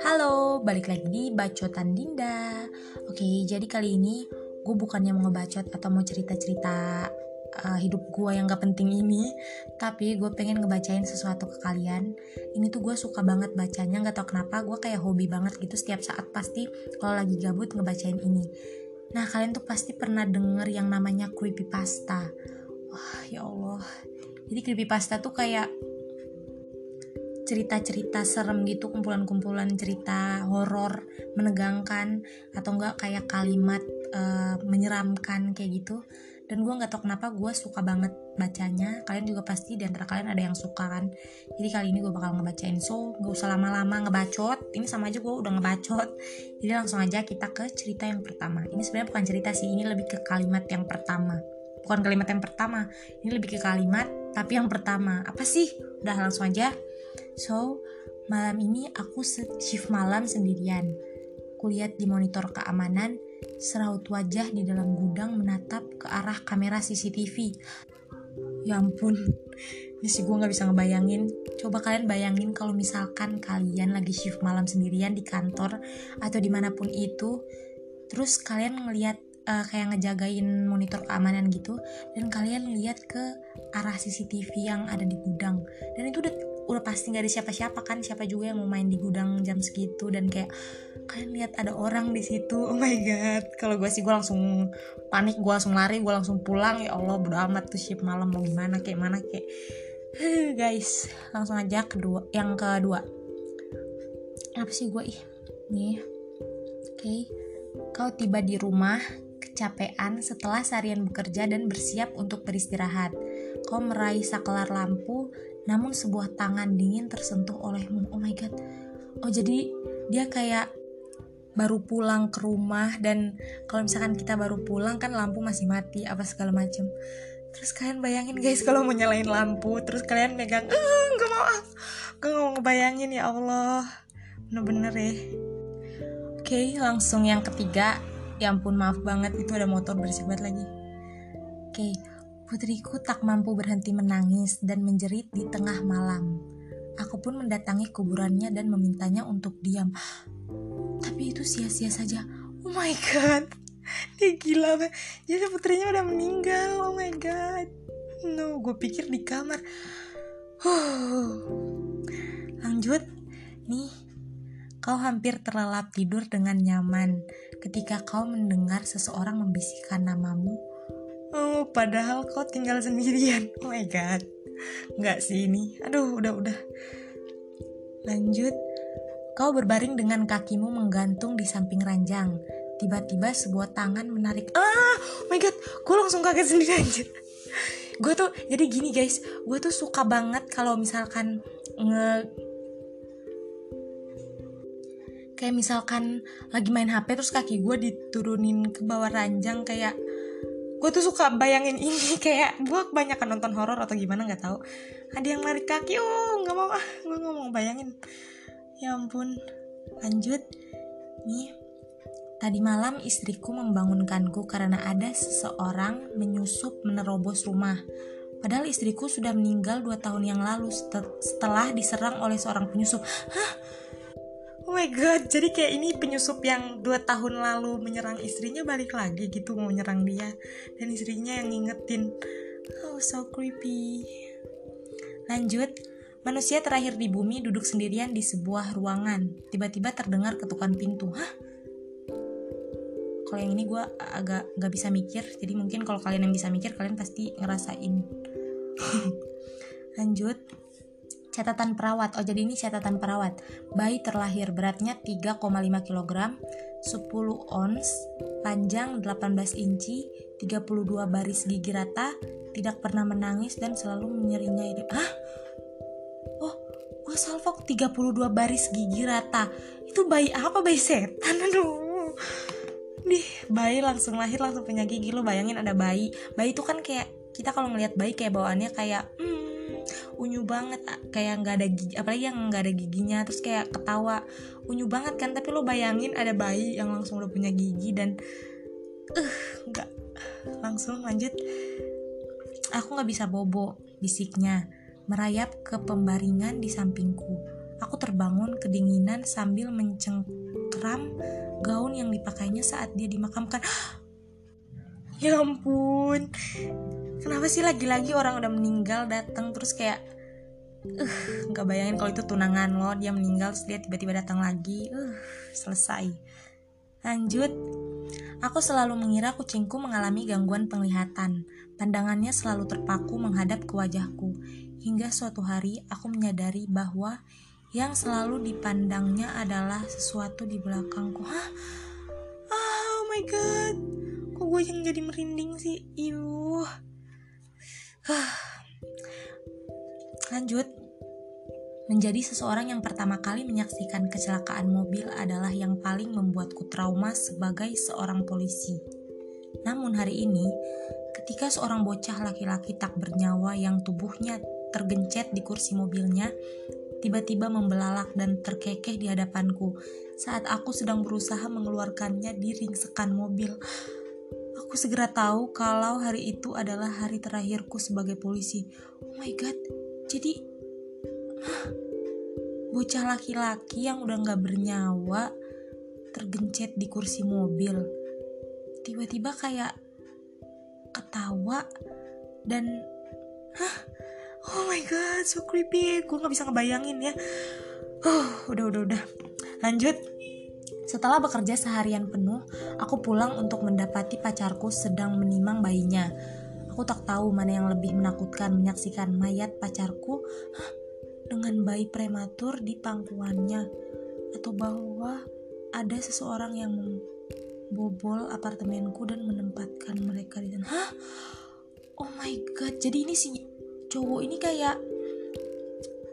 Halo, balik lagi di Bacotan Dinda. Oke, jadi kali ini gue bukannya mau ngebacot atau mau cerita-cerita uh, hidup gue yang gak penting ini Tapi gue pengen ngebacain sesuatu ke kalian. Ini tuh gue suka banget bacanya, gak tau kenapa gue kayak hobi banget gitu Setiap saat pasti kalau lagi gabut ngebacain ini. Nah, kalian tuh pasti pernah denger yang namanya creepypasta. Wah, ya Allah Jadi creepypasta tuh kayak cerita-cerita serem gitu kumpulan-kumpulan cerita horor menegangkan atau enggak kayak kalimat uh, menyeramkan kayak gitu. Dan gue nggak tau kenapa gue suka banget bacanya. Kalian juga pasti di antara kalian ada yang suka kan? Jadi kali ini gue bakal ngebacain. So gak usah lama-lama ngebacot. Ini sama aja gue udah ngebacot. Jadi langsung aja kita ke cerita yang pertama. Ini sebenarnya bukan cerita sih ini lebih ke kalimat yang pertama. Bukan kalimat yang pertama ini lebih ke kalimat tapi yang pertama apa sih udah langsung aja So, malam ini aku shift malam sendirian. Kulihat di monitor keamanan, seraut wajah di dalam gudang menatap ke arah kamera CCTV. Ya ampun, ini sih gue gak bisa ngebayangin. Coba kalian bayangin kalau misalkan kalian lagi shift malam sendirian di kantor atau di mana pun itu, terus kalian ngelihat uh, kayak ngejagain monitor keamanan gitu dan kalian lihat ke arah CCTV yang ada di gudang. Dan itu udah udah pasti nggak ada siapa-siapa kan siapa juga yang mau main di gudang jam segitu dan kayak kalian lihat ada orang di situ. Oh my god. Kalau gue sih gue langsung panik gue langsung lari gue langsung pulang. Ya allah bodo amat tuh shift malam mau gimana kayak mana kayak. Guys langsung aja kedua yang kedua. Apa sih gue ih nih. Oke. Okay. kau tiba di rumah kecapean setelah seharian bekerja dan bersiap untuk beristirahat kau meraih saklar lampu namun sebuah tangan dingin tersentuh olehmu. Oh my god. Oh jadi dia kayak baru pulang ke rumah dan kalau misalkan kita baru pulang kan lampu masih mati apa segala macam. Terus kalian bayangin guys kalau mau nyalain lampu terus kalian megang eh mau gue gak mau ngebayangin ya Allah bener-bener ya Oke langsung yang ketiga ya ampun maaf banget itu ada motor bersih banget lagi Oke Putriku tak mampu berhenti menangis dan menjerit di tengah malam. Aku pun mendatangi kuburannya dan memintanya untuk diam. Tapi itu sia-sia saja. Oh my god. Dia gila. Jadi putrinya udah meninggal. Oh my god. No, gue pikir di kamar. Huh. Lanjut. Nih, kau hampir terlelap tidur dengan nyaman ketika kau mendengar seseorang membisikkan namamu Oh, padahal kau tinggal sendirian. Oh my god. Enggak sih ini. Aduh, udah udah. Lanjut. Kau berbaring dengan kakimu menggantung di samping ranjang. Tiba-tiba sebuah tangan menarik. Ah, oh my god. Gue langsung kaget sendiri anjir. gue tuh jadi gini guys, gue tuh suka banget kalau misalkan nge kayak misalkan lagi main HP terus kaki gue diturunin ke bawah ranjang kayak gue tuh suka bayangin ini kayak gue kebanyakan nonton horor atau gimana nggak tahu ada yang narik kaki oh nggak mau ah gue nggak mau bayangin ya ampun lanjut nih Tadi malam istriku membangunkanku karena ada seseorang menyusup menerobos rumah. Padahal istriku sudah meninggal dua tahun yang lalu setelah diserang oleh seorang penyusup. Hah? Oh my god jadi kayak ini penyusup yang dua tahun lalu menyerang istrinya balik lagi gitu mau menyerang dia. Dan istrinya yang ngingetin oh so creepy. Lanjut manusia terakhir di bumi duduk sendirian di sebuah ruangan. Tiba-tiba terdengar ketukan pintu. Hah? Kalau yang ini gue agak gak bisa mikir jadi mungkin kalau kalian yang bisa mikir kalian pasti ngerasain. Lanjut Catatan perawat. Oh, jadi ini catatan perawat. Bayi terlahir beratnya 3,5 kg, 10 ons, panjang 18 inci, 32 baris gigi rata, tidak pernah menangis dan selalu menyeringai. Hah? Oh, gua salfok 32 baris gigi rata. Itu bayi apa? Bayi setan. Aduh. Nih, bayi langsung lahir langsung punya gigi. Lo bayangin ada bayi. Bayi itu kan kayak kita kalau ngelihat bayi kayak bawaannya kayak hmm, unyu banget kayak nggak ada gigi apalagi yang nggak ada giginya terus kayak ketawa unyu banget kan tapi lo bayangin ada bayi yang langsung udah punya gigi dan eh uh, nggak langsung lanjut aku nggak bisa bobo bisiknya merayap ke pembaringan di sampingku. Aku terbangun kedinginan sambil mencengkram gaun yang dipakainya saat dia dimakamkan. ya ampun, kenapa sih lagi-lagi orang udah meninggal datang terus kayak uh nggak bayangin kalau itu tunangan lo dia meninggal terus dia tiba-tiba datang lagi. Uh selesai. Lanjut. Aku selalu mengira kucingku mengalami gangguan penglihatan. Pandangannya selalu terpaku menghadap ke wajahku. Hingga suatu hari aku menyadari bahwa yang selalu dipandangnya adalah sesuatu di belakangku. Hah? Oh my god. Kok gue yang jadi merinding sih? Iuh Lanjut, menjadi seseorang yang pertama kali menyaksikan kecelakaan mobil adalah yang paling membuatku trauma sebagai seorang polisi. Namun hari ini, ketika seorang bocah laki-laki tak bernyawa yang tubuhnya tergencet di kursi mobilnya, tiba-tiba membelalak dan terkekeh di hadapanku saat aku sedang berusaha mengeluarkannya di ringsekan mobil. Aku segera tahu kalau hari itu adalah hari terakhirku sebagai polisi. Oh my god, jadi bocah laki-laki yang udah nggak bernyawa tergencet di kursi mobil. Tiba-tiba kayak ketawa dan hah? Oh my god so creepy. Gue nggak bisa ngebayangin ya. Oh udah udah udah. Lanjut. Setelah bekerja seharian penuh, aku pulang untuk mendapati pacarku sedang menimang bayinya. Aku tak tahu mana yang lebih menakutkan menyaksikan mayat pacarku dengan bayi prematur di pangkuannya atau bahwa ada seseorang yang membobol apartemenku dan menempatkan mereka di sana. Hah? Oh my god, jadi ini si cowok ini kayak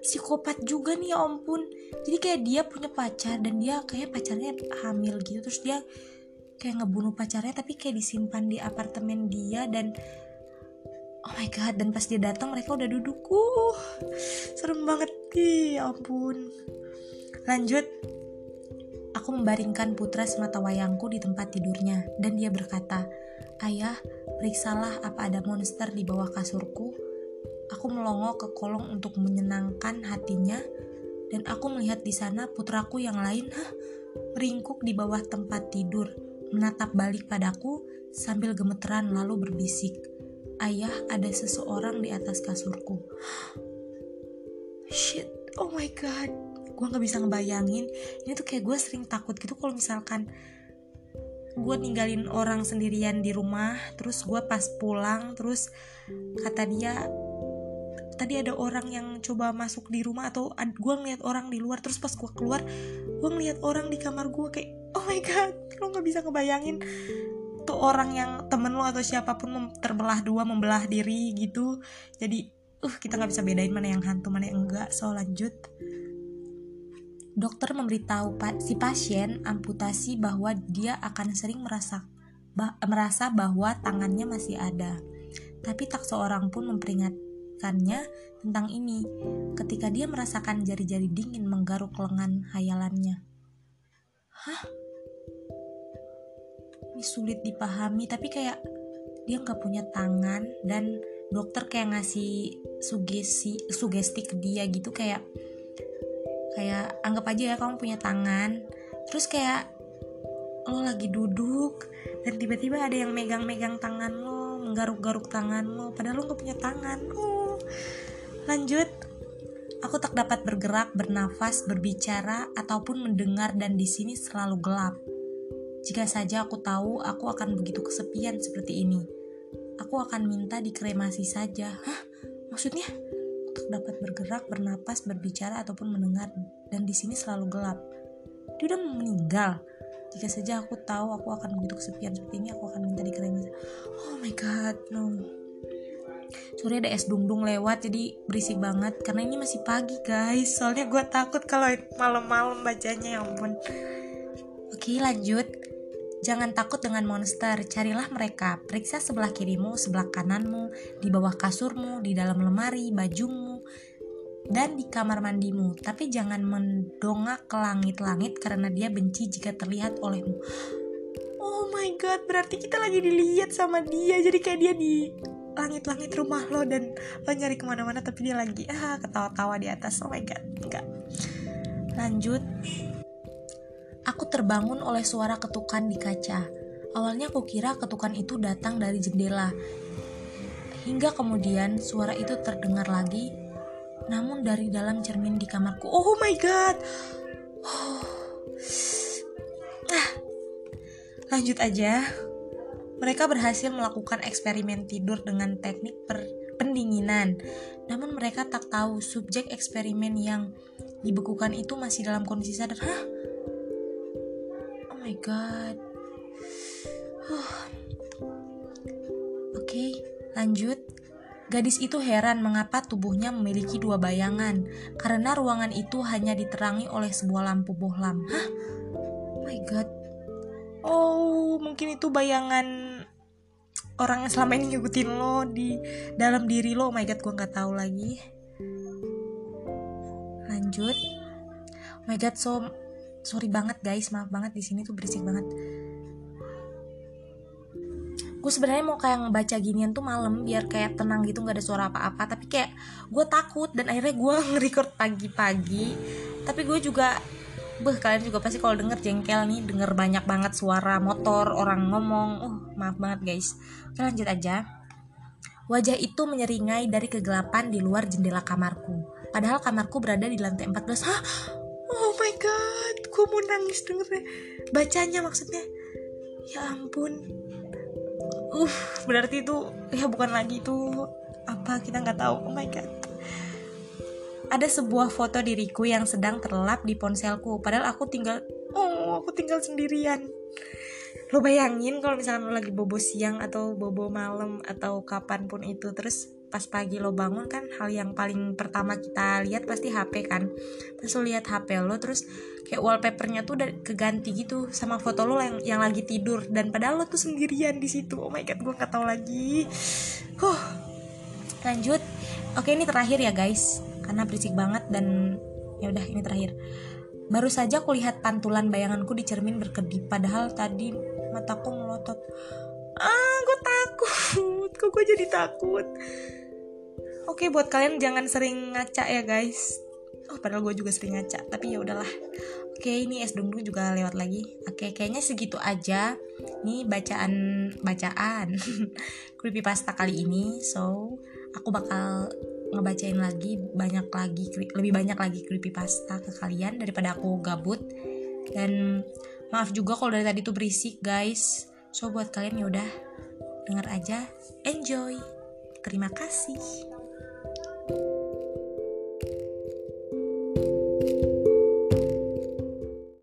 psikopat juga nih ya ampun. Jadi kayak dia punya pacar dan dia kayak pacarnya hamil gitu terus dia kayak ngebunuh pacarnya tapi kayak disimpan di apartemen dia dan oh my god dan pas dia datang mereka udah duduk. Uh serem banget. Nih ya ampun. Lanjut. Aku membaringkan putra semata wayangku di tempat tidurnya dan dia berkata ayah periksalah apa ada monster di bawah kasurku. Aku melongo ke kolong untuk menyenangkan hatinya dan aku melihat di sana putraku yang lain hah, meringkuk di bawah tempat tidur menatap balik padaku sambil gemeteran lalu berbisik ayah ada seseorang di atas kasurku. Shit, oh my god, gue nggak bisa ngebayangin. Ini tuh kayak gue sering takut gitu kalau misalkan gue ninggalin orang sendirian di rumah, terus gue pas pulang, terus kata dia tadi ada orang yang coba masuk di rumah atau gue ngeliat orang di luar terus pas gue keluar gue ngeliat orang di kamar gue kayak oh my god lo nggak bisa ngebayangin tuh orang yang temen lo atau siapa pun terbelah dua membelah diri gitu. Jadi uh kita nggak bisa bedain mana yang hantu mana yang enggak. So lanjut. Dokter memberitahu si pasien amputasi bahwa dia akan sering merasa bah, merasa bahwa tangannya masih ada. Tapi tak seorang pun memperingatkannya tentang ini. Ketika dia merasakan jari-jari dingin menggaruk lengan hayalannya. Hah ini sulit dipahami tapi kayak dia nggak punya tangan dan dokter kayak ngasih sugesti sugesti ke dia gitu kayak kayak anggap aja ya kamu punya tangan. Terus kayak lo lagi duduk dan tiba-tiba ada yang megang-megang tangan lo menggaruk-garuk tangan lo padahal lo nggak punya tangan. Oh lanjut. Aku tak dapat bergerak bernafas berbicara ataupun mendengar dan di sini selalu gelap jika saja aku tahu aku akan begitu kesepian seperti ini, aku akan minta dikremasi saja. Hah? Maksudnya? Untuk dapat bergerak, bernapas, berbicara ataupun mendengar dan di sini selalu gelap. Dia udah meninggal. Jika saja aku tahu aku akan begitu kesepian seperti ini, aku akan minta dikremasi. Oh my god, no. Sore ada es dung-dung lewat jadi berisik banget karena ini masih pagi guys. Soalnya gue takut kalau malam-malam bacanya ya ampun. Oke lanjut Jangan takut dengan monster, carilah mereka. Periksa sebelah kirimu, sebelah kananmu, di bawah kasurmu, di dalam lemari, bajumu, dan di kamar mandimu. Tapi jangan mendongak ke langit-langit karena dia benci jika terlihat olehmu. Oh my god, berarti kita lagi dilihat sama dia. Jadi kayak dia di langit-langit rumah lo dan lo nyari ke mana-mana tapi dia lagi ah ketawa-tawa di atas oh my god enggak lanjut aku terbangun oleh suara ketukan di kaca awalnya aku kira ketukan itu datang dari jendela hingga kemudian suara itu terdengar lagi namun dari dalam cermin di kamarku oh my god oh. lanjut aja mereka berhasil melakukan eksperimen tidur dengan teknik pendinginan. Namun mereka tak tahu subjek eksperimen yang dibekukan itu masih dalam kondisi sadar. Hah? My god. Huh. Oke, okay, lanjut. Gadis itu heran mengapa tubuhnya memiliki dua bayangan, karena ruangan itu hanya diterangi oleh sebuah lampu bohlam. Hah? Oh my god. Oh, mungkin itu bayangan orang yang selama ini ngikutin lo di dalam diri lo oh my god gue nggak tahu lagi lanjut oh my god so sorry banget guys maaf banget di sini tuh berisik banget gue sebenarnya mau kayak ngebaca ginian tuh malam biar kayak tenang gitu nggak ada suara apa-apa tapi kayak gue takut dan akhirnya gue nge-record pagi-pagi tapi gue juga Beh, kalian juga pasti kalau denger jengkel nih, denger banyak banget suara motor, orang ngomong. Uh, maaf banget guys. Oke, lanjut aja. Wajah itu menyeringai dari kegelapan di luar jendela kamarku. Padahal kamarku berada di lantai 14. Hah? Oh my god, gue mau nangis dengernya. Bacanya maksudnya. Ya ampun. Uh, berarti itu ya bukan lagi itu apa kita nggak tahu. Oh my god ada sebuah foto diriku yang sedang terlelap di ponselku padahal aku tinggal oh aku tinggal sendirian lo bayangin kalau misalkan lo lagi bobo siang atau bobo malam atau kapan pun itu terus pas pagi lo bangun kan hal yang paling pertama kita lihat pasti HP kan. Terus lo lihat HP lo terus kayak wallpapernya tuh udah keganti gitu sama foto lo yang yang lagi tidur. Dan padahal lo tuh sendirian di situ. Oh my god gue nggak tahu lagi. Huh. Lanjut. Oke ini terakhir ya guys. Karena berisik banget dan ya udah ini terakhir. Baru saja aku lihat pantulan bayanganku di cermin berkedip padahal tadi mataku melotot. Ah gue takut. Kok gue jadi takut oke buat kalian jangan sering ngaca ya guys. Oh padahal gue juga sering ngaca tapi ya udahlah. Oke ini es dungdung juga lewat lagi. Oke kayaknya segitu aja ini bacaan bacaan creepypasta kali ini. So aku bakal ngebacain lagi banyak lagi lebih banyak lagi creepypasta ke kalian daripada aku gabut. Dan maaf juga kalau dari tadi tuh berisik guys. So buat kalian ya udah denger aja. Enjoy. Terima kasih